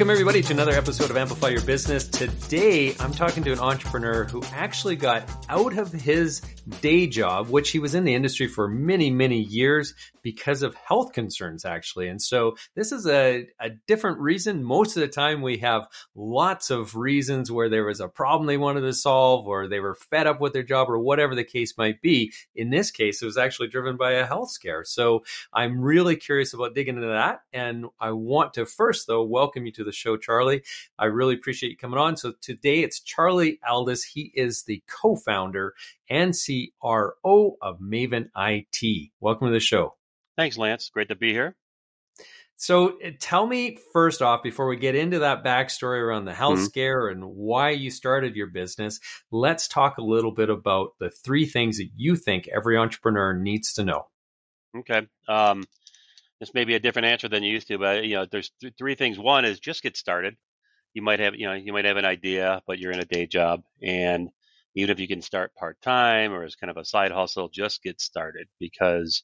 Welcome, everybody, to another episode of Amplify Your Business. Today, I'm talking to an entrepreneur who actually got out of his day job, which he was in the industry for many, many years because of health concerns, actually. And so this is a, a different reason. Most of the time, we have lots of reasons where there was a problem they wanted to solve or they were fed up with their job or whatever the case might be. In this case, it was actually driven by a health scare. So I'm really curious about digging into that. And I want to first, though, welcome you to the show, Charlie. I really appreciate you coming on. So today it's Charlie Aldis. He is the co founder and CRO of Maven IT. Welcome to the show. Thanks, Lance. Great to be here. So uh, tell me first off, before we get into that backstory around the health mm-hmm. scare and why you started your business, let's talk a little bit about the three things that you think every entrepreneur needs to know. Okay. Um, this may be a different answer than you used to, but you know, there's th- three things. One is just get started. You might have, you know, you might have an idea, but you're in a day job, and even if you can start part time or as kind of a side hustle, just get started because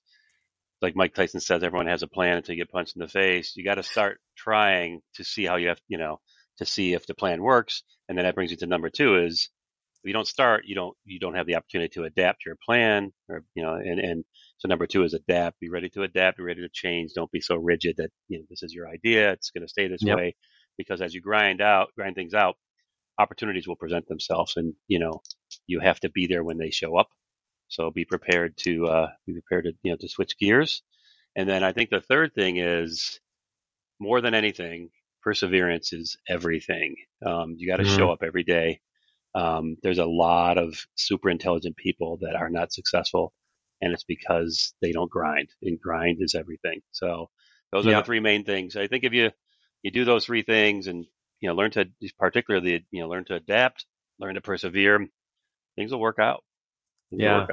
like Mike Tyson says, everyone has a plan until you get punched in the face. You got to start trying to see how you have, you know, to see if the plan works. And then that brings you to number two is if you don't start, you don't, you don't have the opportunity to adapt your plan or, you know, and, and so number two is adapt, be ready to adapt, be ready to change. Don't be so rigid that, you know, this is your idea. It's going to stay this yep. way because as you grind out, grind things out, opportunities will present themselves and, you know, you have to be there when they show up so be prepared to uh, be prepared to you know to switch gears. And then I think the third thing is more than anything, perseverance is everything. Um, you got to mm-hmm. show up every day. Um, there's a lot of super intelligent people that are not successful, and it's because they don't grind. And grind is everything. So those are the three main things. I think if you you do those three things and you know learn to particularly you know learn to adapt, learn to persevere, things will work out yeah.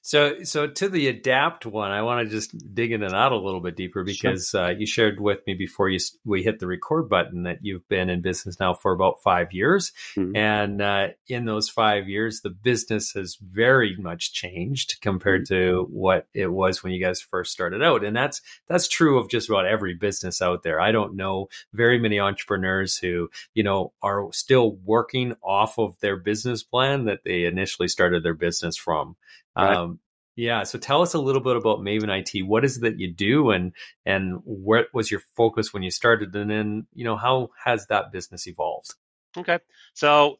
So, so to the adapt one, I want to just dig into that a little bit deeper because sure. uh, you shared with me before you we hit the record button that you've been in business now for about five years, mm-hmm. and uh, in those five years, the business has very much changed compared mm-hmm. to what it was when you guys first started out, and that's that's true of just about every business out there. I don't know very many entrepreneurs who you know are still working off of their business plan that they initially started their business from. Right. Um, yeah. So tell us a little bit about Maven IT. What is it that you do, and and what was your focus when you started, and then you know how has that business evolved? Okay. So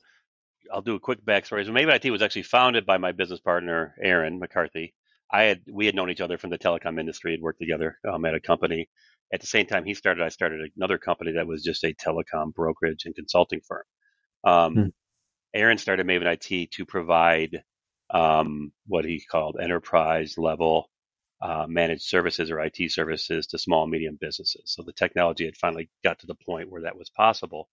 I'll do a quick backstory. So Maven IT was actually founded by my business partner Aaron McCarthy. I had we had known each other from the telecom industry, had worked together um, at a company. At the same time he started, I started another company that was just a telecom brokerage and consulting firm. Um, hmm. Aaron started Maven IT to provide um, what he called enterprise level uh, managed services or IT services to small and medium businesses. So the technology had finally got to the point where that was possible.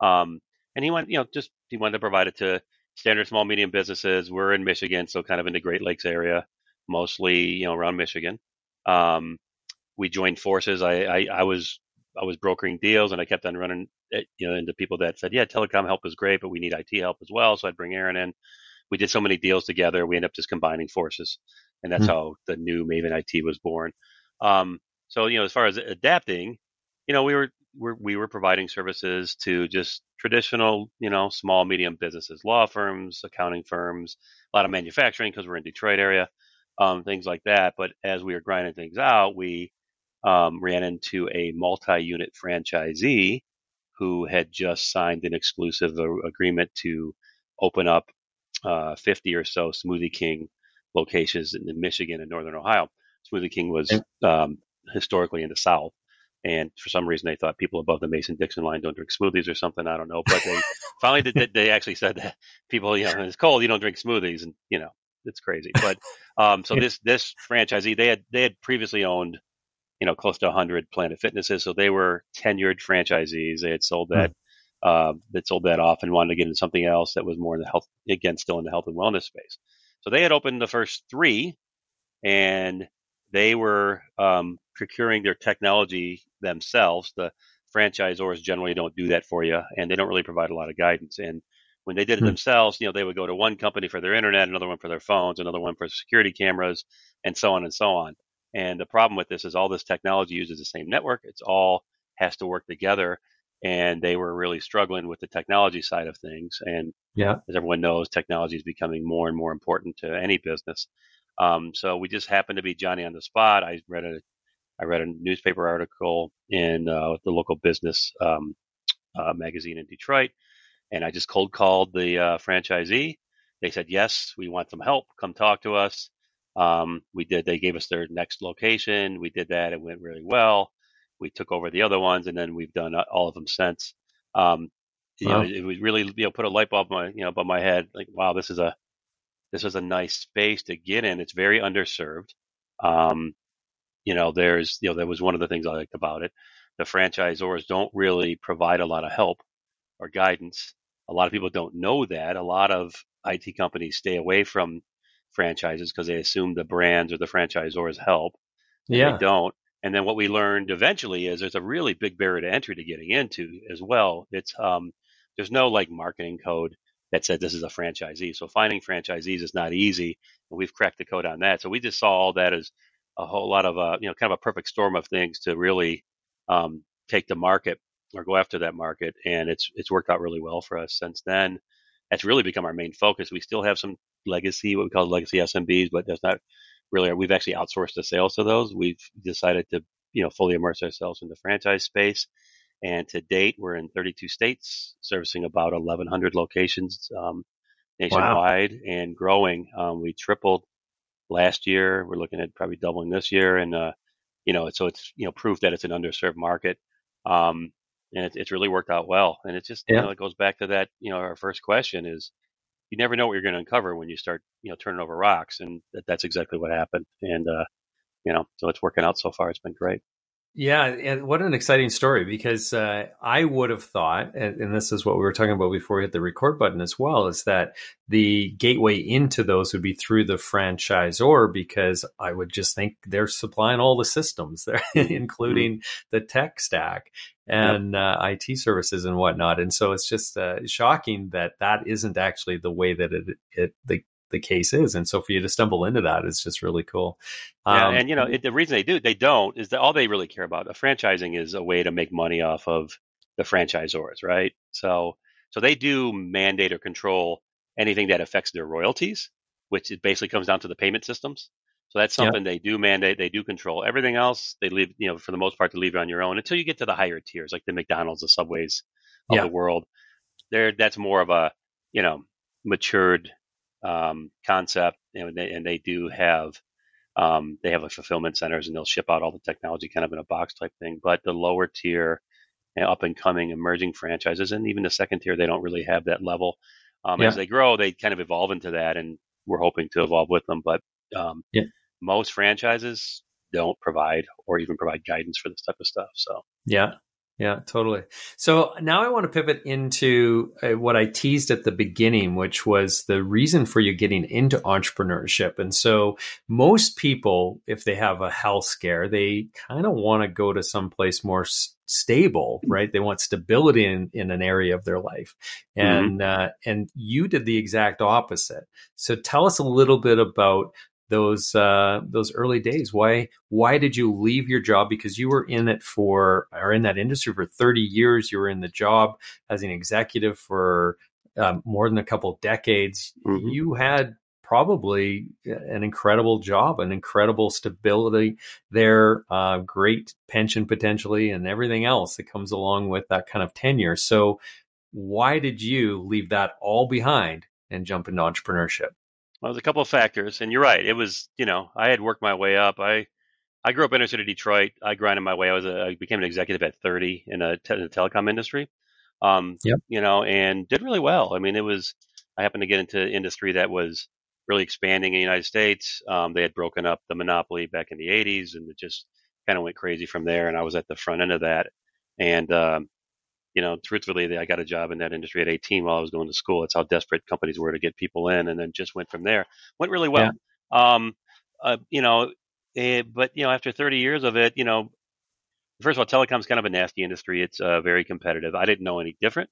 Um, and he went, you know, just he wanted to provide it to standard small medium businesses. We're in Michigan, so kind of in the Great Lakes area, mostly you know around Michigan. Um, we joined forces. I, I, I was I was brokering deals, and I kept on running, you know, into people that said, "Yeah, telecom help is great, but we need IT help as well." So I'd bring Aaron in we did so many deals together. We ended up just combining forces, and that's mm-hmm. how the new Maven IT was born. Um, so you know, as far as adapting, you know, we were, we're, we were providing services to just traditional, you know, small medium businesses, law firms, accounting firms, a lot of manufacturing because we're in Detroit area, um, things like that. But as we were grinding things out, we um, ran into a multi-unit franchisee who had just signed an exclusive agreement to open up uh, 50 or so Smoothie King locations in, Michigan and Northern Ohio. Smoothie King was um, historically in the South. And for some reason, they thought people above the Mason Dixon line don't drink smoothies or something. I don't know. But they finally did, they actually said that people, you know, it's cold, you don't drink smoothies. And, you know, it's crazy. But um, so this this franchisee, they had they had previously owned, you know, close to 100 Planet Fitnesses. So they were tenured franchisees. They had sold that uh, that sold that off and wanted to get into something else that was more in the health, again, still in the health and wellness space. So they had opened the first three, and they were um, procuring their technology themselves. The franchisors generally don't do that for you, and they don't really provide a lot of guidance. And when they did it hmm. themselves, you know, they would go to one company for their internet, another one for their phones, another one for security cameras, and so on and so on. And the problem with this is all this technology uses the same network. It's all has to work together and they were really struggling with the technology side of things. And yeah, as everyone knows, technology is becoming more and more important to any business. Um, so we just happened to be Johnny on the spot. I read a I read a newspaper article in uh, the local business um, uh, magazine in Detroit, and I just cold called the uh, franchisee. They said yes, we want some help. Come talk to us. Um, we did. They gave us their next location. We did that. It went really well. We took over the other ones, and then we've done uh, all of them since. Um, you wow. know, it was really you know put a light bulb my you know above my head. Like, wow, this is a this is a nice space to get in. It's very underserved. Um, you know, there's you know that was one of the things I liked about it. The franchisors don't really provide a lot of help or guidance. A lot of people don't know that. A lot of IT companies stay away from franchises because they assume the brands or the franchisors help. yeah. They don't. And then what we learned eventually is there's a really big barrier to entry to getting into as well. It's um, there's no like marketing code that said this is a franchisee. So finding franchisees is not easy, and we've cracked the code on that. So we just saw all that as a whole lot of uh, you know kind of a perfect storm of things to really um, take the market or go after that market, and it's it's worked out really well for us since then. That's really become our main focus. We still have some legacy, what we call legacy SMBs, but that's not really. We've actually outsourced the sales to those. We've decided to you know fully immerse ourselves in the franchise space, and to date, we're in 32 states, servicing about 1,100 locations um, nationwide wow. and growing. Um, we tripled last year. We're looking at probably doubling this year, and uh, you know, so it's you know proof that it's an underserved market. Um, and it, it's really worked out well. And it's just yeah. you know it goes back to that you know our first question is you never know what you're going to uncover when you start you know turning over rocks, and that, that's exactly what happened. And uh, you know so it's working out so far. It's been great. Yeah, and what an exciting story because uh, I would have thought, and, and, this is what we were talking about before we hit the record button as well, is that the gateway into those would be through the franchisor because I would just think they're supplying all the systems there, including mm-hmm. the tech stack and yep. uh, IT services and whatnot. And so it's just uh, shocking that that isn't actually the way that it, it the the case is. And so for you to stumble into that is just really cool. Um, yeah, and you know it, the reason they do they don't is that all they really care about. The franchising is a way to make money off of the franchisors, right? So so they do mandate or control anything that affects their royalties, which it basically comes down to the payment systems. So that's something they do mandate, they do control. Everything else, they leave, you know, for the most part, to leave it on your own until you get to the higher tiers, like the McDonald's, the Subways of the world. There, that's more of a, you know, matured um, concept, and they, and they do have um, they have like fulfillment centers, and they'll ship out all the technology kind of in a box type thing. But the lower tier, you know, up and coming emerging franchises, and even the second tier, they don't really have that level. Um, yeah. As they grow, they kind of evolve into that, and we're hoping to evolve with them. But um, yeah. most franchises don't provide or even provide guidance for this type of stuff. So yeah, yeah, totally. So now I want to pivot into uh, what I teased at the beginning, which was the reason for you getting into entrepreneurship. And so most people, if they have a health scare, they kind of want to go to someplace more s- stable, right? They want stability in, in an area of their life. Mm-hmm. And, mm-hmm. uh, and you did the exact opposite. So tell us a little bit about those uh, those early days. Why why did you leave your job? Because you were in it for or in that industry for thirty years. You were in the job as an executive for um, more than a couple decades. Mm-hmm. You had probably an incredible job, an incredible stability there, uh, great pension potentially, and everything else that comes along with that kind of tenure. So, why did you leave that all behind and jump into entrepreneurship? Well, there's a couple of factors, and you're right. It was, you know, I had worked my way up. I I grew up in inner city Detroit. I grinded my way. I was a, I became an executive at 30 in, a te- in the telecom industry. Um, yep. you know, and did really well. I mean, it was. I happened to get into industry that was really expanding in the United States. Um, they had broken up the monopoly back in the 80s, and it just kind of went crazy from there. And I was at the front end of that, and um, you know, truthfully, I got a job in that industry at 18 while I was going to school. It's how desperate companies were to get people in, and then just went from there. Went really well. Yeah. Um, uh, you know, eh, but you know, after 30 years of it, you know, first of all, telecom's kind of a nasty industry. It's uh, very competitive. I didn't know any different,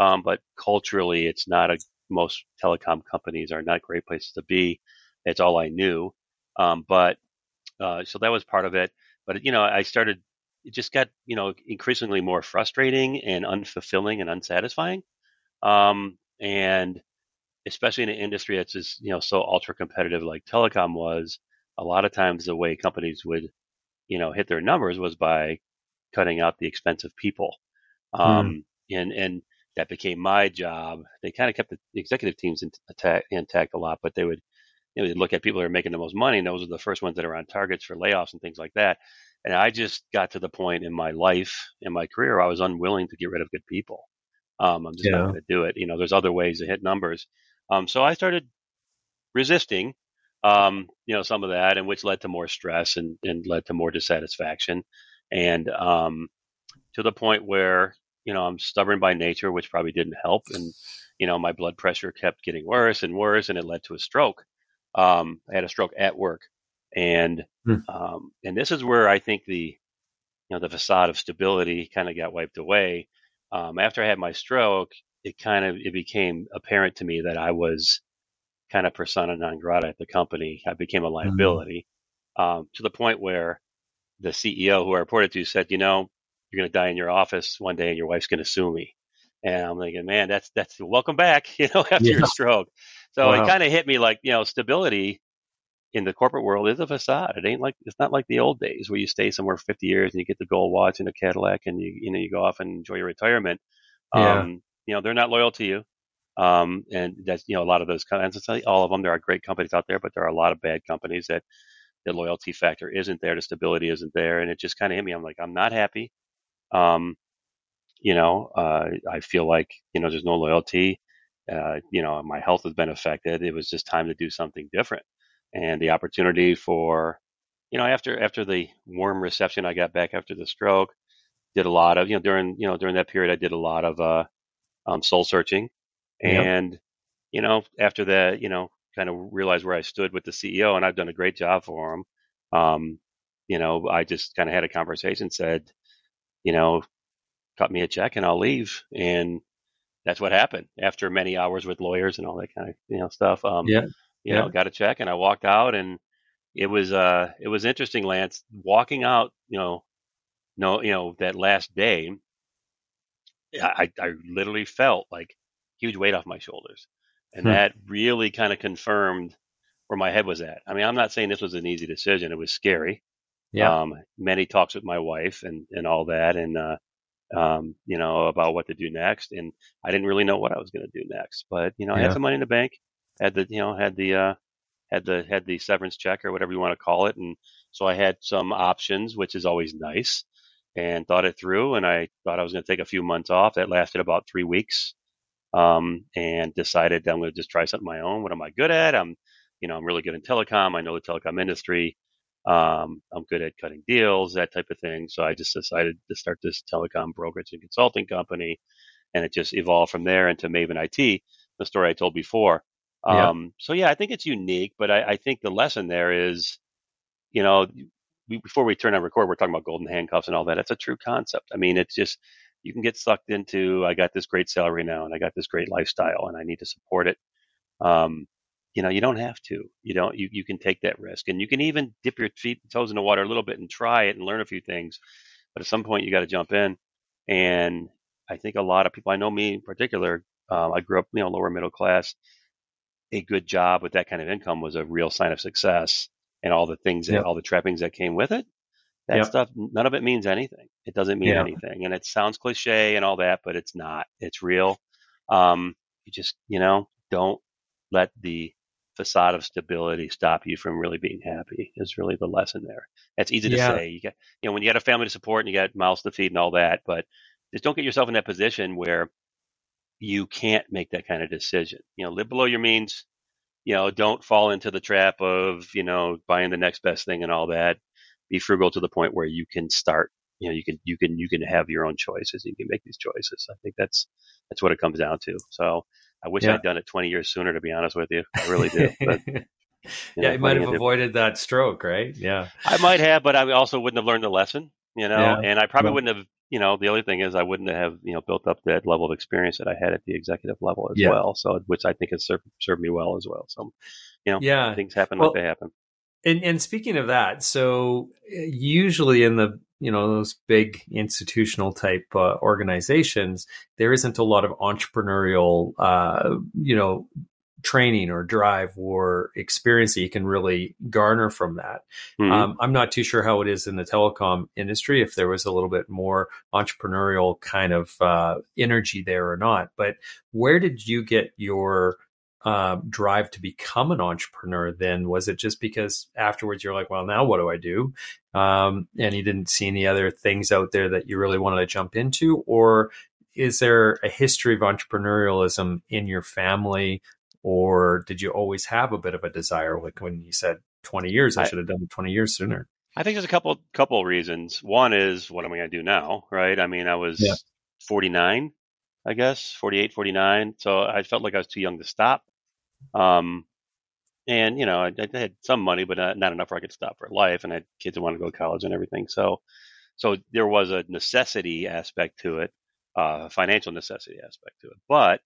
um, but culturally, it's not a. Most telecom companies are not great places to be. It's all I knew, um, but uh, so that was part of it. But you know, I started it just got you know increasingly more frustrating and unfulfilling and unsatisfying. Um, and especially in an industry that's just you know so ultra competitive like telecom was, a lot of times the way companies would you know hit their numbers was by cutting out the expensive people. Um, mm. And and that became my job. They kind of kept the executive teams intact, intact a lot, but they would you know, they'd look at people that are making the most money, and those are the first ones that are on targets for layoffs and things like that. And I just got to the point in my life, in my career, I was unwilling to get rid of good people. Um, I'm just yeah. not going to do it. You know, there's other ways to hit numbers. Um, so I started resisting, um, you know, some of that, and which led to more stress and, and led to more dissatisfaction, and um, to the point where you know I'm stubborn by nature, which probably didn't help, and you know my blood pressure kept getting worse and worse, and it led to a stroke. Um, I had a stroke at work, and hmm. um, and this is where I think the you know the facade of stability kind of got wiped away. Um, after I had my stroke, it kind of it became apparent to me that I was kind of persona non grata at the company. I became a mm-hmm. liability mm-hmm. to the point where the CEO who I reported to said, you know, you're going to die in your office one day and your wife's going to sue me. And I'm thinking, man, that's that's welcome back, you know, after yeah. your stroke. So wow. it kind of hit me like, you know, stability in the corporate world is a facade. It ain't like it's not like the old days where you stay somewhere for 50 years and you get the gold watch and a Cadillac and you you know you go off and enjoy your retirement. Yeah. Um, you know, they're not loyal to you. Um, and that's you know a lot of those kinds of all of them. There are great companies out there, but there are a lot of bad companies that the loyalty factor isn't there, the stability isn't there, and it just kind of hit me. I'm like, I'm not happy. Um, you know, uh, I feel like you know there's no loyalty. Uh, you know, my health has been affected. It was just time to do something different, and the opportunity for, you know, after after the warm reception I got back after the stroke, did a lot of you know during you know during that period I did a lot of uh, um, soul searching, and yep. you know after that you know kind of realized where I stood with the CEO, and I've done a great job for him. Um, you know, I just kind of had a conversation, said, you know, cut me a check and I'll leave. And that's what happened after many hours with lawyers and all that kind of, you know, stuff. Um, yeah. You yeah. know, got a check and I walked out and it was, uh, it was interesting, Lance, walking out, you know, no, you know, that last day, I, I literally felt like huge weight off my shoulders. And hmm. that really kind of confirmed where my head was at. I mean, I'm not saying this was an easy decision. It was scary. Yeah. Um, many talks with my wife and, and all that. And, uh, um, you know, about what to do next. And I didn't really know what I was going to do next, but, you know, I had some money in the bank, had the, you know, had the, uh, had the, had the severance check or whatever you want to call it. And so I had some options, which is always nice and thought it through. And I thought I was going to take a few months off. That lasted about three weeks. Um, and decided I'm going to just try something my own. What am I good at? I'm, you know, I'm really good in telecom. I know the telecom industry. Um, I'm good at cutting deals, that type of thing. So I just decided to start this telecom brokerage and consulting company, and it just evolved from there into Maven IT, the story I told before. Um, so yeah, I think it's unique, but I, I think the lesson there is, you know, we, before we turn on record, we're talking about golden handcuffs and all that. It's a true concept. I mean, it's just you can get sucked into. I got this great salary now, and I got this great lifestyle, and I need to support it. Um, you know, you don't have to. You don't. You you can take that risk, and you can even dip your feet toes in the water a little bit and try it and learn a few things. But at some point, you got to jump in. And I think a lot of people, I know me in particular, um, I grew up, you know, lower middle class. A good job with that kind of income was a real sign of success, and all the things, yep. all the trappings that came with it. That yep. stuff, none of it means anything. It doesn't mean anything, and it sounds cliche and all that, but it's not. It's real. Um, you just, you know, don't let the facade of stability stop you from really being happy is really the lesson there. It's easy to yeah. say. You get, you know, when you got a family to support and you got mouths to feed and all that, but just don't get yourself in that position where you can't make that kind of decision. You know, live below your means. You know, don't fall into the trap of you know buying the next best thing and all that. Be frugal to the point where you can start. You know, you can you can you can have your own choices. You can make these choices. I think that's that's what it comes down to. So I wish yeah. I'd done it 20 years sooner, to be honest with you. I really do. But, you yeah, you might have avoided that stroke, right? Yeah. I might have, but I also wouldn't have learned the lesson, you know, yeah. and I probably wouldn't have, you know, the other thing is I wouldn't have, you know, built up that level of experience that I had at the executive level as yeah. well. So, which I think has served, served me well as well. So, you know, yeah. things happen well, like they happen. And, and speaking of that, so uh, usually in the you know those big institutional type uh, organizations, there isn't a lot of entrepreneurial uh, you know training or drive or experience that you can really garner from that. Mm-hmm. Um, I'm not too sure how it is in the telecom industry, if there was a little bit more entrepreneurial kind of uh, energy there or not. But where did you get your uh, drive to become an entrepreneur then? Was it just because afterwards you're like, well, now what do I do? Um, and you didn't see any other things out there that you really wanted to jump into? Or is there a history of entrepreneurialism in your family or did you always have a bit of a desire like when you said 20 years i, I should have done it 20 years sooner? I think there's a couple couple reasons. One is what am i going to do now right? I mean i was yeah. 49 i guess 48 49 so i felt like i was too young to stop. Um and you know i, I had some money but not, not, enough where i could stop for life and i had kids who wanted to go to college and everything so so there was a necessity aspect to it uh, financial necessity aspect to it but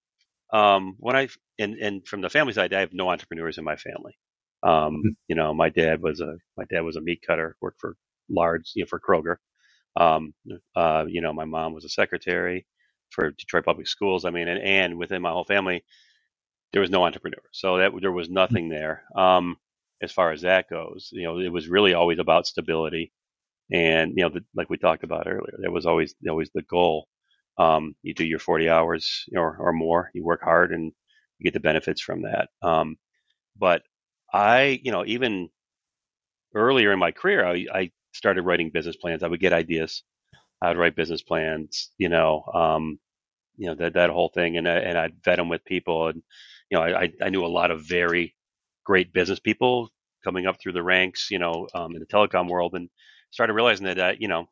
um, when I and and from the family side, I have no entrepreneurs in my family. Um, mm-hmm. you know, my dad was a my dad was a meat cutter, worked for large, you know, for Kroger. Um, uh, you know, my mom was a secretary for Detroit Public Schools. I mean, and, and within my whole family, there was no entrepreneur, so that there was mm-hmm. nothing there. Um, as far as that goes, you know, it was really always about stability, and you know, the, like we talked about earlier, that was always always the goal. Um, you do your 40 hours or, or more, you work hard and you get the benefits from that. Um, but I, you know, even earlier in my career, I, I, started writing business plans. I would get ideas. I would write business plans, you know, um, you know, that, that whole thing. And, and I'd vet them with people. And, you know, I, I knew a lot of very great business people coming up through the ranks, you know, um, in the telecom world and started realizing that, uh, you know,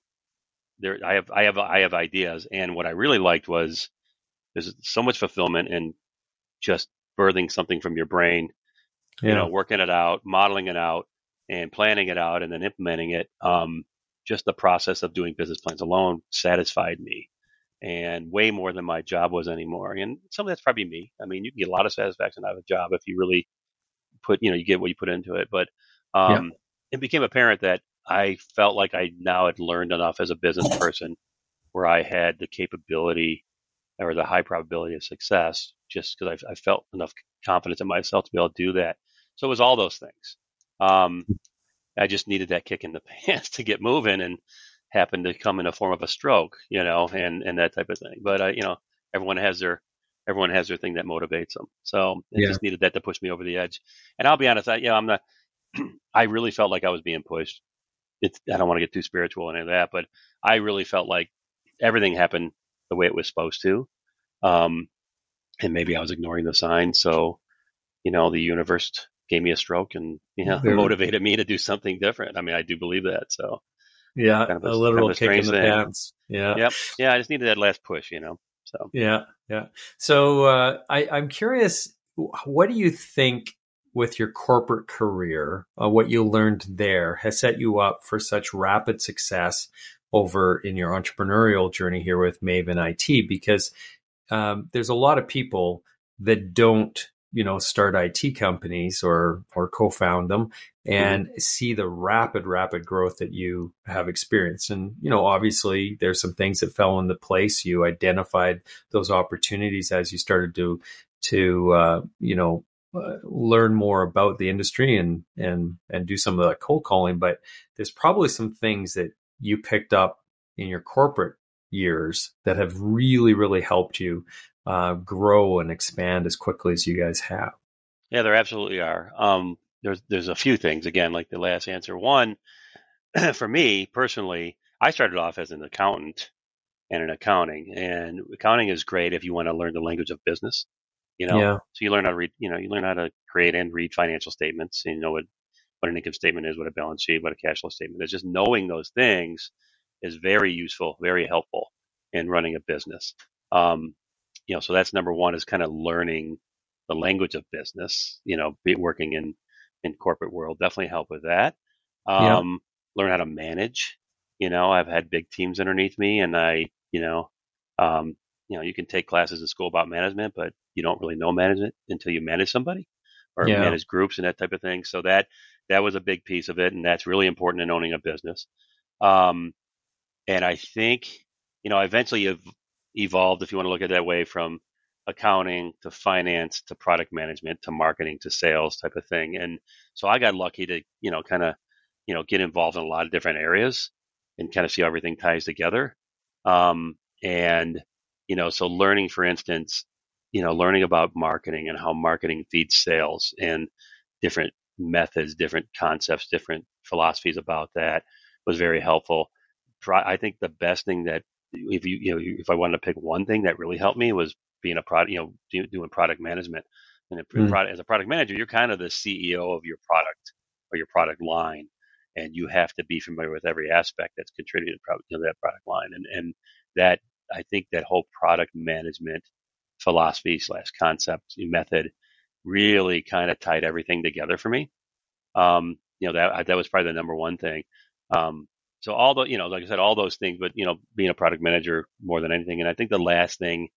there I have I have I have ideas, and what I really liked was there's so much fulfillment in just birthing something from your brain, yeah. you know, working it out, modeling it out, and planning it out, and then implementing it. Um, just the process of doing business plans alone satisfied me, and way more than my job was anymore. And some of that's probably me. I mean, you can get a lot of satisfaction out of a job if you really put, you know, you get what you put into it. But um, yeah. it became apparent that I felt like I now had learned enough as a business person where I had the capability or the high probability of success just because I, I, felt enough confidence in myself to be able to do that. So it was all those things. Um, I just needed that kick in the pants to get moving and happened to come in a form of a stroke, you know, and, and that type of thing. But, uh, you know, everyone has their, everyone has their thing that motivates them. So I yeah. just needed that to push me over the edge. And I'll be honest, I, you know, I'm not, I really felt like I was being pushed it's I don't want to get too spiritual and any of that, but I really felt like everything happened the way it was supposed to. Um, and maybe I was ignoring the signs. So, you know, the universe gave me a stroke and, you know, motivated me to do something different. I mean, I do believe that. So, yeah, kind of a, a, literal kind of a kick in the thing. pants. Yeah. Yep. Yeah. I just needed that last push, you know? So, yeah. Yeah. So, uh, I, I'm curious, what do you think with your corporate career, uh, what you learned there has set you up for such rapid success over in your entrepreneurial journey here with Maven IT because um, there's a lot of people that don't you know start IT companies or or co-found them and mm-hmm. see the rapid rapid growth that you have experienced and you know obviously there's some things that fell into place you identified those opportunities as you started to to uh, you know learn more about the industry and and and do some of that cold calling but there's probably some things that you picked up in your corporate years that have really really helped you uh, grow and expand as quickly as you guys have. Yeah there absolutely are. Um, there's there's a few things. Again like the last answer. One for me personally i started off as an accountant and in accounting and accounting is great if you want to learn the language of business you know, yeah. so you learn how to read, you know, you learn how to create and read financial statements. And you know what, what an income statement is, what a balance sheet, what a cash flow statement is. Just knowing those things is very useful, very helpful in running a business. Um, you know, so that's number one is kind of learning the language of business. You know, be working in in corporate world definitely help with that. Um, yeah. Learn how to manage. You know, I've had big teams underneath me, and I, you know, um, you know, you can take classes in school about management, but you don't really know management until you manage somebody or yeah. manage groups and that type of thing. So that that was a big piece of it, and that's really important in owning a business. Um, and I think you know, eventually have evolved, if you want to look at it that way, from accounting to finance to product management to marketing to sales type of thing. And so I got lucky to, you know, kind of, you know, get involved in a lot of different areas and kind of see how everything ties together. Um, and, you know, so learning, for instance, you know, learning about marketing and how marketing feeds sales and different methods, different concepts, different philosophies about that was very helpful. I think the best thing that if you you know if I wanted to pick one thing that really helped me was being a product you know doing product management and mm. as a product manager you're kind of the CEO of your product or your product line and you have to be familiar with every aspect that's contributed to that product line and and that I think that whole product management philosophy slash concept method really kind of tied everything together for me. Um, you know that that was probably the number one thing. Um, so all the, you know, like I said, all those things, but you know, being a product manager more than anything. And I think the last thing,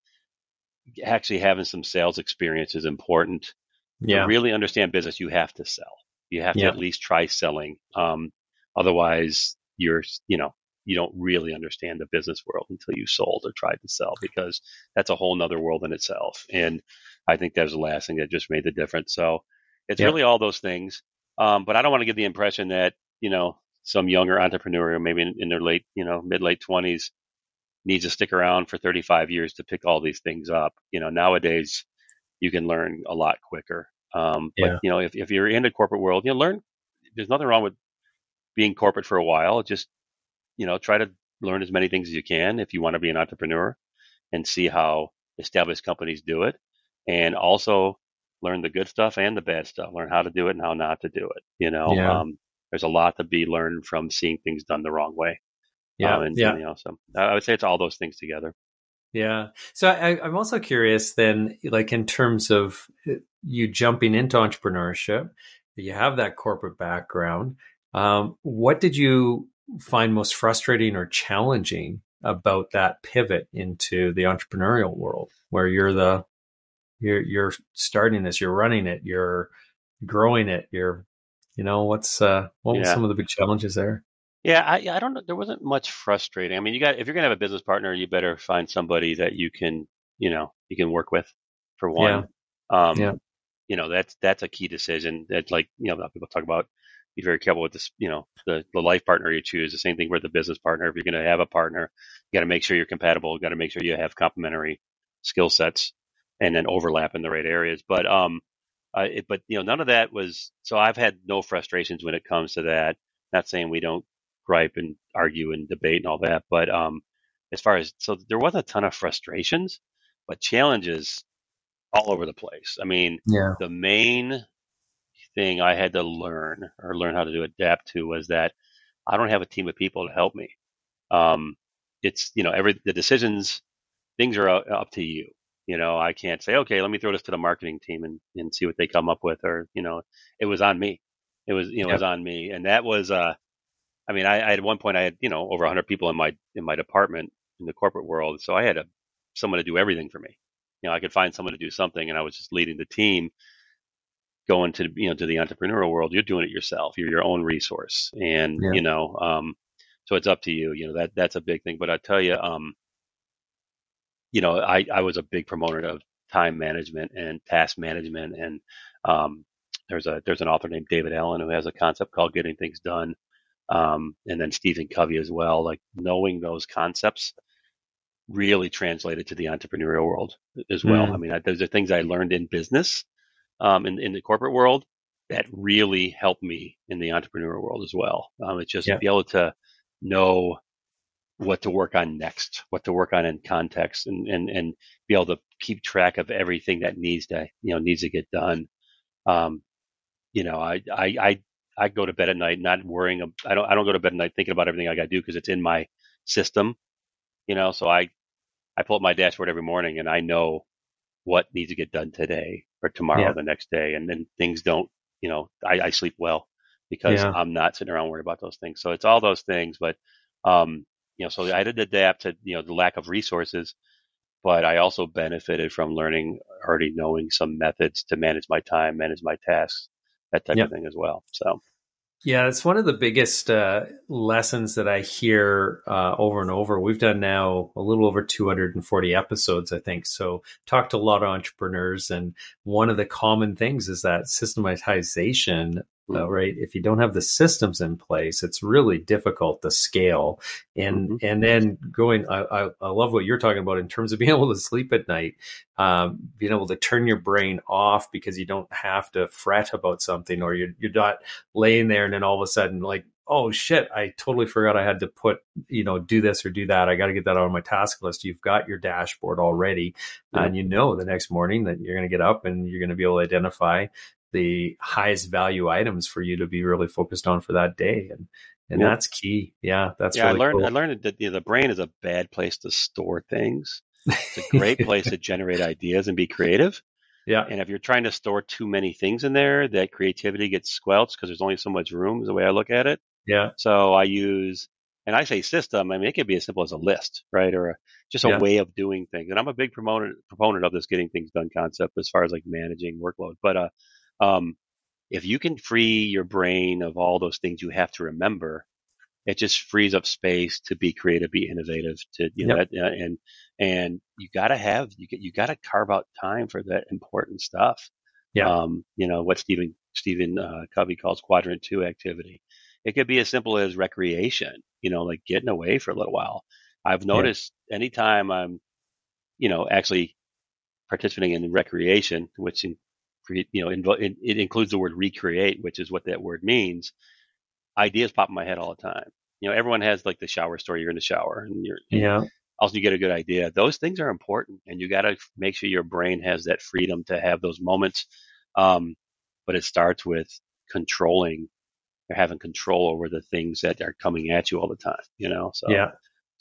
actually having some sales experience is important. Yeah. To really understand business, you have to sell. You have to yeah. at least try selling. Um, otherwise you're, you know, you don't really understand the business world until you sold or tried to sell because that's a whole nother world in itself. And I think that was the last thing that just made the difference. So it's yeah. really all those things. Um, but I don't want to give the impression that, you know, some younger entrepreneur, maybe in, in their late, you know, mid late twenties, needs to stick around for 35 years to pick all these things up. You know, nowadays you can learn a lot quicker. Um, yeah. But you know, if if you're in the corporate world, you know, learn. There's nothing wrong with being corporate for a while. Just you know, try to learn as many things as you can if you want to be an entrepreneur, and see how established companies do it, and also learn the good stuff and the bad stuff. Learn how to do it and how not to do it. You know, yeah. um, there's a lot to be learned from seeing things done the wrong way. Yeah, um, and, yeah. You know, so I would say it's all those things together. Yeah. So I, I'm also curious then, like in terms of uh, you jumping into entrepreneurship, you have that corporate background. Um, what did you find most frustrating or challenging about that pivot into the entrepreneurial world, where you're the you're you're starting this, you're running it, you're growing it, you're you know, what's uh, what yeah. some of the big challenges there? Yeah, I, I don't know. There wasn't much frustrating. I mean, you got if you're gonna have a business partner, you better find somebody that you can, you know, you can work with. For one, yeah. Um, yeah. you know, that's that's a key decision. That like you know, a lot of people talk about be very careful with this. You know, the the life partner you choose. The same thing with the business partner. If you're going to have a partner, you got to make sure you're compatible. You got to make sure you have complementary skill sets and then overlap in the right areas. But um, uh, it, but you know, none of that was. So I've had no frustrations when it comes to that. Not saying we don't gripe and argue and debate and all that, but um, as far as so there wasn't a ton of frustrations, but challenges all over the place. I mean, yeah. the main thing I had to learn or learn how to adapt to was that I don't have a team of people to help me. Um, it's you know every the decisions things are up to you you know, I can't say, okay, let me throw this to the marketing team and, and see what they come up with. Or, you know, it was on me. It was, you know, yep. it was on me. And that was, uh, I mean, I, I at one point I had, you know, over hundred people in my, in my department in the corporate world. So I had a, someone to do everything for me. You know, I could find someone to do something and I was just leading the team going to, you know, to the entrepreneurial world. You're doing it yourself. You're your own resource. And, yeah. you know, um, so it's up to you. You know, that, that's a big thing. But I tell you, um, you know, I, I was a big promoter of time management and task management. And um, there's a there's an author named David Allen who has a concept called getting things done. Um, and then Stephen Covey as well. Like knowing those concepts really translated to the entrepreneurial world as well. Mm. I mean, I, those are things I learned in business, um, in, in the corporate world that really helped me in the entrepreneurial world as well. Um, it's just yeah. be able to know what to work on next, what to work on in context, and and and be able to keep track of everything that needs to you know needs to get done. Um, you know, I I I I go to bed at night not worrying. I don't I don't go to bed at night thinking about everything I got to do because it's in my system. You know, so I I pull up my dashboard every morning and I know what needs to get done today or tomorrow yeah. the next day, and then things don't. You know, I, I sleep well because yeah. I'm not sitting around worried about those things. So it's all those things, but um, you know, so I to adapt to, you know, the lack of resources. but I also benefited from learning already knowing some methods to manage my time, manage my tasks, that type yep. of thing as well. So yeah, it's one of the biggest uh, lessons that I hear uh, over and over. We've done now a little over 240 episodes, I think. So, talked to a lot of entrepreneurs, and one of the common things is that systematization uh, right? If you don't have the systems in place, it's really difficult to scale. And mm-hmm. and then going, I, I, I, love what you're talking about in terms of being able to sleep at night, um, being able to turn your brain off because you don't have to fret about something, or you're you're not laying there and then all of a sudden like. Oh shit! I totally forgot I had to put, you know, do this or do that. I got to get that on my task list. You've got your dashboard already, yeah. and you know the next morning that you're going to get up and you're going to be able to identify the highest value items for you to be really focused on for that day and and yeah. that's key yeah that's yeah really i learned cool. i learned that you know, the brain is a bad place to store things it's a great place to generate ideas and be creative yeah and if you're trying to store too many things in there that creativity gets squelched because there's only so much room is the way i look at it yeah so i use and I say system, I mean, it could be as simple as a list, right? Or a, just a yeah. way of doing things. And I'm a big proponent, proponent of this getting things done concept as far as like managing workload. But, uh, um, if you can free your brain of all those things you have to remember, it just frees up space to be creative, be innovative, to you know, yep. that, uh, and and you got to have you get you got to carve out time for that important stuff. Yeah. Um, you know what Stephen Stephen uh, Covey calls quadrant two activity. It could be as simple as recreation. You know, like getting away for a little while. I've noticed yeah. anytime I'm, you know, actually participating in recreation, which you know, it, it includes the word recreate, which is what that word means. Ideas pop in my head all the time. You know, everyone has like the shower story. You're in the shower and you're, yeah. Also, you get a good idea. Those things are important, and you got to make sure your brain has that freedom to have those moments. Um, but it starts with controlling or having control over the things that are coming at you all the time. You know, so yeah,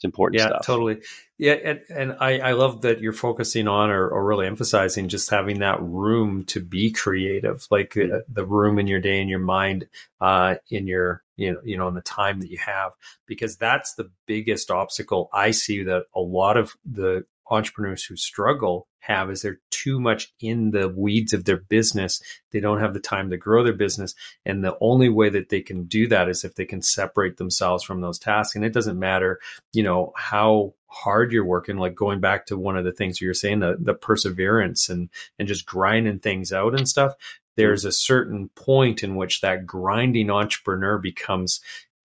it's important yeah, stuff. totally. Yeah, and, and I, I love that you're focusing on or, or really emphasizing just having that room to be creative, like mm-hmm. the, the room in your day, in your mind, uh, in your you know you know in the time that you have, because that's the biggest obstacle I see that a lot of the entrepreneurs who struggle have is they're too much in the weeds of their business. They don't have the time to grow their business. And the only way that they can do that is if they can separate themselves from those tasks. And it doesn't matter, you know, how hard you're working, like going back to one of the things you're saying, the, the perseverance and, and just grinding things out and stuff. There's a certain point in which that grinding entrepreneur becomes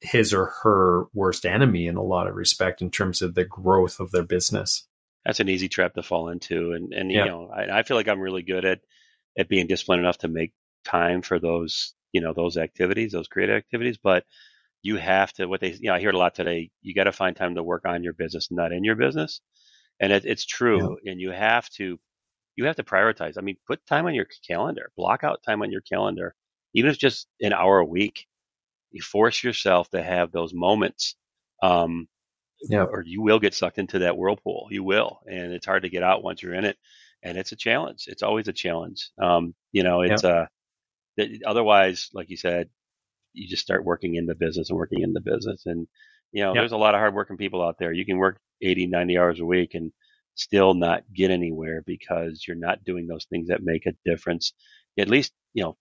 his or her worst enemy in a lot of respect in terms of the growth of their business that's an easy trap to fall into. And and you know, I, I feel like I'm really good at at being disciplined enough to make time for those you know those activities, those creative activities. But you have to what they you know I hear it a lot today. You got to find time to work on your business, not in your business. And it, it's true. Yeah. And you have to you have to prioritize. I mean, put time on your calendar. Block out time on your calendar, even if it's just an hour a week. You force yourself to have those moments um, yeah. or you will get sucked into that whirlpool. You will, and it's hard to get out once you're in it. And it's a challenge. It's always a challenge. Um, you know, it's yeah. uh, otherwise, like you said, you just start working in the business and working in the business. And, you know, yeah. there's a lot of hardworking people out there. You can work 80, 90 hours a week and still not get anywhere because you're not doing those things that make a difference. At least, you know,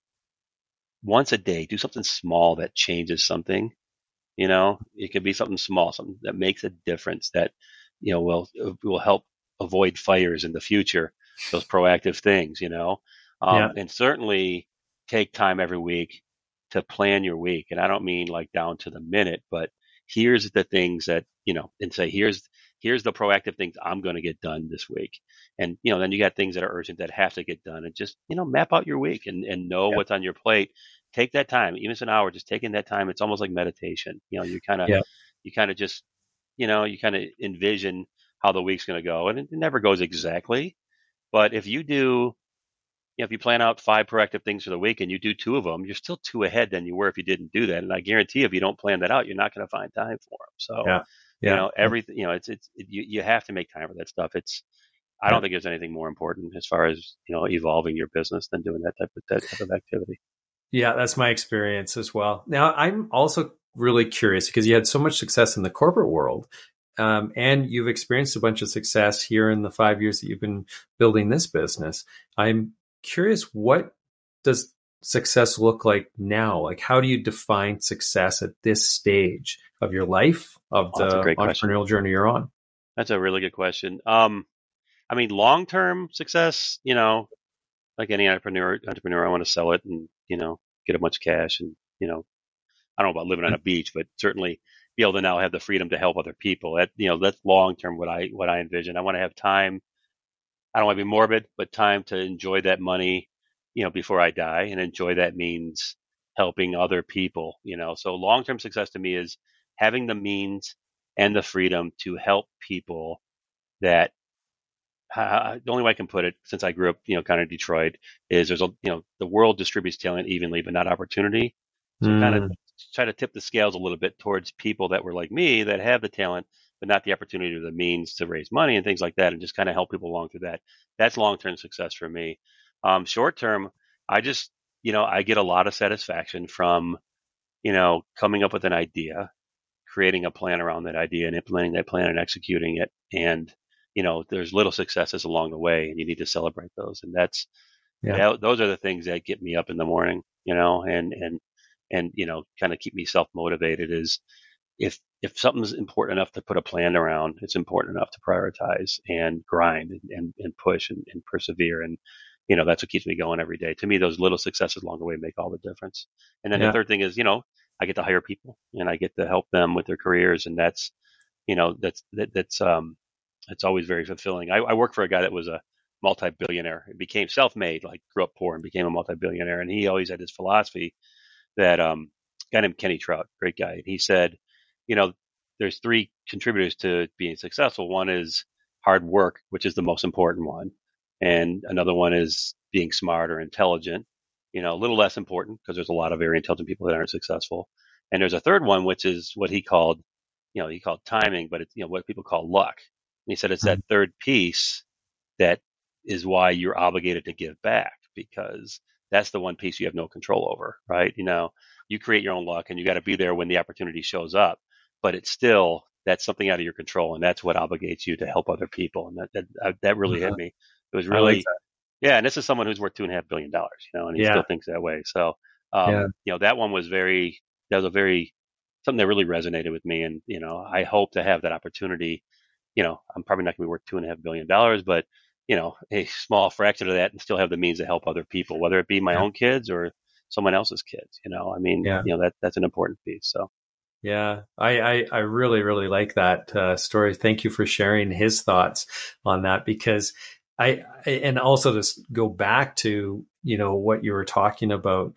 once a day, do something small that changes something you know, it could be something small, something that makes a difference that, you know, will will help avoid fires in the future. Those proactive things, you know, um, yeah. and certainly take time every week to plan your week. And I don't mean like down to the minute, but here's the things that you know, and say here's here's the proactive things I'm going to get done this week. And you know, then you got things that are urgent that have to get done, and just you know, map out your week and and know what's on your plate take that time, even if it's an hour, just taking that time. It's almost like meditation. You know, you kind of, yeah. you kind of just, you know, you kind of envision how the week's going to go, and it never goes exactly. But if you do, you know, if you plan out five proactive things for the week and you do two of them, you're still two ahead than you were if you didn't do that. And I guarantee, if you don't plan that out, you're not going to find time for them. So, yeah. Yeah. you know, everything, you know, it's it's it, you you have to make time for that stuff. It's I don't think there's anything more important as far as you know evolving your business than doing that type of that type of activity. Yeah, that's my experience as well. Now, I'm also really curious because you had so much success in the corporate world. um, and you've experienced a bunch of success here in the five years that you've been building this business. I'm curious, what does success look like now? Like, how do you define success at this stage of your life, of oh, the entrepreneurial question. journey you're on? That's a really good question. Um, I mean, long term success, you know, like any entrepreneur, entrepreneur, I want to sell it and you know get a bunch of cash and you know, I don't know about living on a beach, but certainly be able to now have the freedom to help other people. That you know, that's long term what I what I envision. I want to have time. I don't want to be morbid, but time to enjoy that money, you know, before I die, and enjoy that means helping other people. You know, so long term success to me is having the means and the freedom to help people that uh, the only way I can put it, since I grew up, you know, kind of Detroit, is there's a, you know, the world distributes talent evenly, but not opportunity. So mm. kind of try to tip the scales a little bit towards people that were like me that have the talent, but not the opportunity or the means to raise money and things like that, and just kind of help people along through that. That's long term success for me. Um, short term, I just, you know, I get a lot of satisfaction from, you know, coming up with an idea, creating a plan around that idea, and implementing that plan and executing it, and you know, there's little successes along the way, and you need to celebrate those. And that's yeah. That, those are the things that get me up in the morning, you know, and and and you know, kind of keep me self motivated. Is if if something's important enough to put a plan around, it's important enough to prioritize and grind and and, and push and, and persevere and you know that's what keeps me going every day. To me, those little successes along the way make all the difference. And then yeah. the third thing is, you know, I get to hire people and I get to help them with their careers, and that's, you know, that's that, that's um it's always very fulfilling. I, I work for a guy that was a multi-billionaire. He became self-made, like grew up poor and became a multi-billionaire. And he always had this philosophy that um, guy named Kenny Troutt, great guy. And he said, you know, there's three contributors to being successful. One is hard work, which is the most important one, and another one is being smart or intelligent. You know, a little less important because there's a lot of very intelligent people that aren't successful. And there's a third one, which is what he called, you know, he called timing, but it's you know what people call luck. And he said it's that third piece that is why you're obligated to give back because that's the one piece you have no control over, right? You know, you create your own luck and you got to be there when the opportunity shows up, but it's still that's something out of your control and that's what obligates you to help other people. And that that, uh, that really hit uh-huh. me. It was really, like yeah. And this is someone who's worth two and a half billion dollars, you know, and he yeah. still thinks that way. So, um, yeah. you know, that one was very, that was a very, something that really resonated with me. And, you know, I hope to have that opportunity you know, I'm probably not going to be worth two and a half billion dollars, but you know, a small fraction of that and still have the means to help other people, whether it be my yeah. own kids or someone else's kids. You know, I mean, yeah. you know, that that's an important piece. So. Yeah, I, I, I really, really like that uh, story. Thank you for sharing his thoughts on that because I, I, and also to go back to, you know, what you were talking about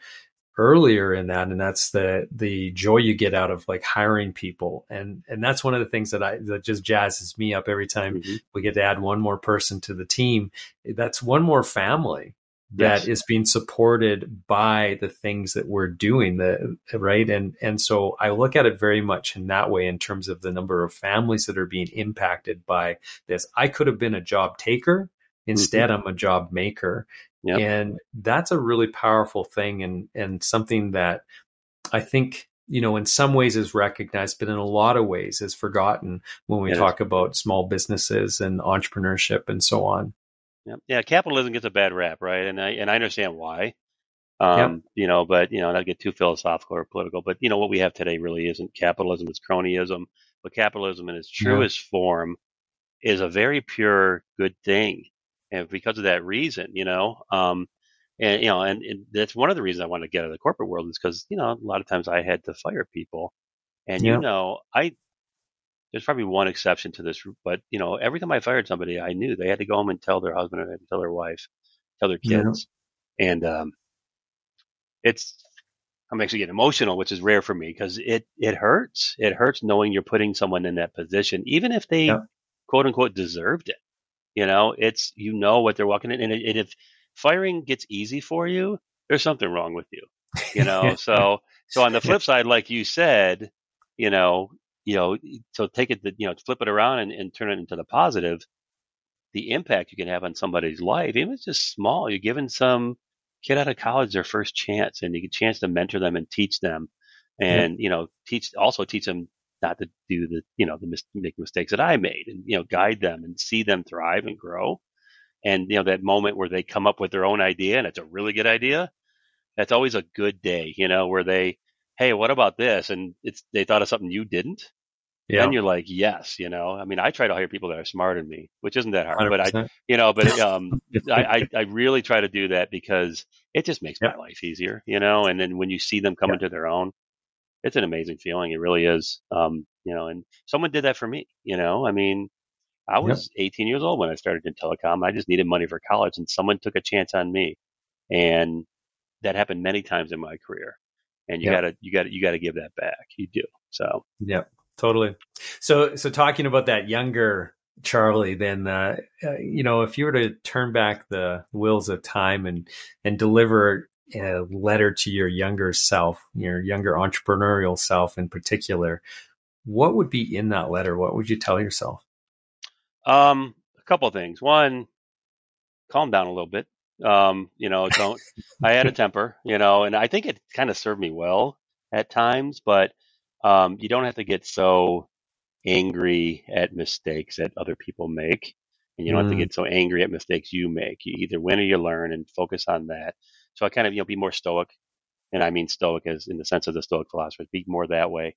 earlier in that and that's the the joy you get out of like hiring people and and that's one of the things that i that just jazzes me up every time mm-hmm. we get to add one more person to the team that's one more family that yes. is being supported by the things that we're doing the right and and so i look at it very much in that way in terms of the number of families that are being impacted by this i could have been a job taker mm-hmm. instead mm-hmm. i'm a job maker Yep. And that's a really powerful thing and and something that I think you know in some ways is recognized but in a lot of ways is forgotten when we talk about small businesses and entrepreneurship and so on. Yeah, yeah, capitalism gets a bad rap, right? And I and I understand why. Um, yep. you know, but you know, not get too philosophical or political, but you know, what we have today really isn't capitalism, it's cronyism. But capitalism in its truest yeah. form is a very pure good thing and because of that reason, you know, um, and you know, and, and, that's one of the reasons I wanted to get out of the corporate world is because you know a lot of times I had to fire people, and yeah. you know, I there's probably one exception to this, but you know, every time I fired somebody, I knew they had to go home and tell their husband or tell their wife, tell their kids, yeah. and um, it's I'm actually getting emotional, which is rare for me because it it hurts. It hurts knowing you're putting someone in that position, even if they yeah. quote unquote deserved it. You know, it's you know what they're walking in, and, and if firing gets easy for you, there's something wrong with you. You know, so so on the flip side, like you said, you know, you know, so take it, you know, flip it around and, and turn it into the positive. The impact you can have on somebody's life, even if it's just small, you're giving some kid out of college their first chance, and you get a chance to mentor them and teach them, and you know, teach also teach them not to do the, you know, the mis- make mistakes that I made and, you know, guide them and see them thrive and grow. And, you know, that moment where they come up with their own idea and it's a really good idea, that's always a good day, you know, where they, Hey, what about this? And it's, they thought of something you didn't. Yeah. Then you're like, yes, you know, I mean, I try to hire people that are smarter than me, which isn't that hard, 100%. but I, you know, but, um, I, I, I, really try to do that because it just makes my life easier, you know, and then when you see them come into their own, it's an amazing feeling. It really is. Um, you know, and someone did that for me, you know, I mean, I was yep. 18 years old when I started in telecom. I just needed money for college and someone took a chance on me. And that happened many times in my career. And you yep. gotta, you gotta, you gotta give that back. You do. So, yeah, totally. So, so talking about that younger Charlie, then, uh, uh, you know, if you were to turn back the wheels of time and, and deliver a letter to your younger self, your younger entrepreneurial self in particular, what would be in that letter? What would you tell yourself? Um, a couple of things. One, calm down a little bit. Um, you know, don't. I had a temper, you know, and I think it kind of served me well at times, but um, you don't have to get so angry at mistakes that other people make, and you don't mm. have to mm. get so angry at mistakes you make. You either win or you learn, and focus on that. So I kind of you know be more stoic, and I mean stoic as in the sense of the stoic philosophers, be more that way.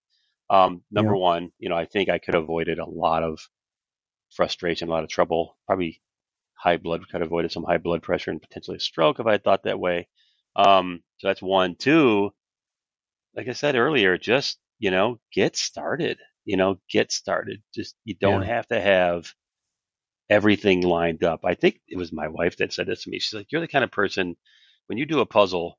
Um, number yeah. one, you know, I think I could have avoided a lot of frustration, a lot of trouble, probably high blood, could have avoided some high blood pressure and potentially a stroke if I had thought that way. Um, so that's one. Two, like I said earlier, just, you know, get started, you know, get started. Just, you don't yeah. have to have everything lined up. I think it was my wife that said this to me. She's like, you're the kind of person when you do a puzzle,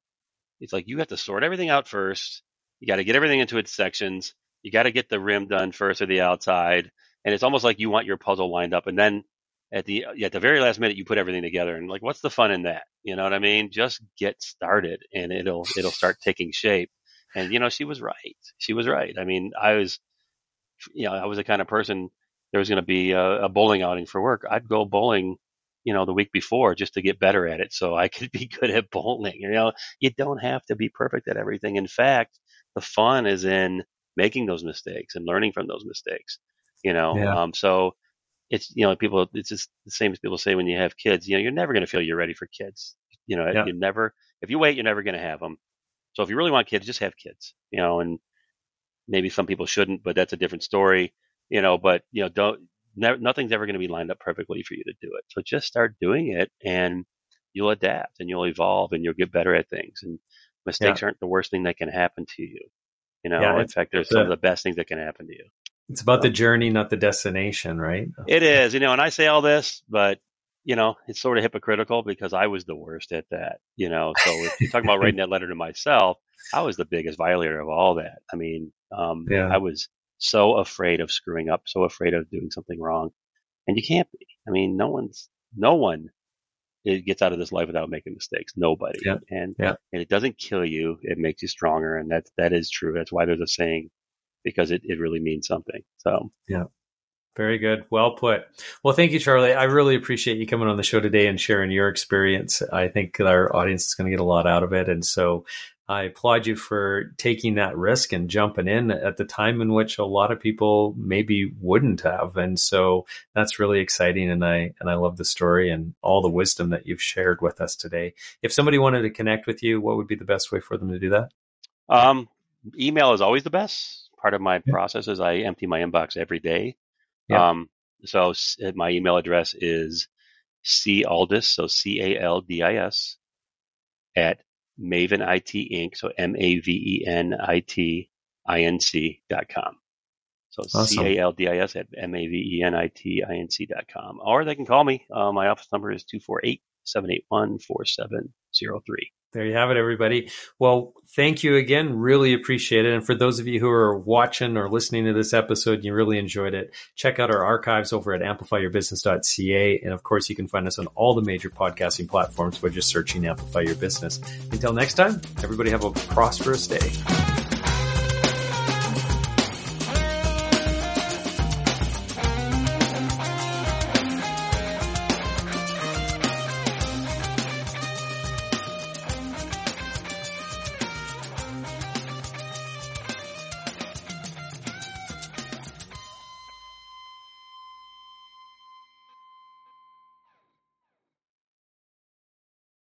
it's like you have to sort everything out first. You got to get everything into its sections. You got to get the rim done first or the outside. And it's almost like you want your puzzle lined up. And then at the at the very last minute you put everything together and like what's the fun in that? You know what I mean? Just get started and it'll it'll start taking shape. And you know, she was right. She was right. I mean, I was you know, I was the kind of person there was going to be a, a bowling outing for work. I'd go bowling you know, the week before just to get better at it so I could be good at bowling. You know, you don't have to be perfect at everything. In fact, the fun is in making those mistakes and learning from those mistakes, you know. Yeah. Um, so it's, you know, people, it's just the same as people say when you have kids, you know, you're never going to feel you're ready for kids. You know, yeah. you never, if you wait, you're never going to have them. So if you really want kids, just have kids, you know, and maybe some people shouldn't, but that's a different story, you know, but, you know, don't, nothing's ever going to be lined up perfectly for you to do it. So just start doing it and you'll adapt and you'll evolve and you'll get better at things. And mistakes yeah. aren't the worst thing that can happen to you. You know, yeah, in fact, they're some of the best things that can happen to you. It's about so, the journey, not the destination, right? It is, you know, and I say all this, but you know, it's sort of hypocritical because I was the worst at that, you know. So if you're talking about writing that letter to myself, I was the biggest violator of all that. I mean, um, yeah. I was so afraid of screwing up, so afraid of doing something wrong. And you can't be. I mean, no one's, no one it gets out of this life without making mistakes. Nobody. Yeah. And, yeah. and it doesn't kill you. It makes you stronger. And that, that is true. That's why there's a saying because it, it really means something. So, yeah. Very good. Well put. Well, thank you, Charlie. I really appreciate you coming on the show today and sharing your experience. I think our audience is going to get a lot out of it. And so I applaud you for taking that risk and jumping in at the time in which a lot of people maybe wouldn't have. And so that's really exciting. And I, and I love the story and all the wisdom that you've shared with us today. If somebody wanted to connect with you, what would be the best way for them to do that? Um, email is always the best. Part of my yeah. process is I empty my inbox every day. Yeah. Um, so my email address is C Aldis, so C A L D I S at Maven IT Inc. So M A V E N I T I N C dot com. So C A L D I S at M A V E N I T I N C dot com. Or they can call me. Uh, my office number is 248 781 4703. There you have it, everybody. Well, thank you again. Really appreciate it. And for those of you who are watching or listening to this episode you really enjoyed it, check out our archives over at amplifyyourbusiness.ca. And of course, you can find us on all the major podcasting platforms by just searching Amplify Your Business. Until next time, everybody have a prosperous day.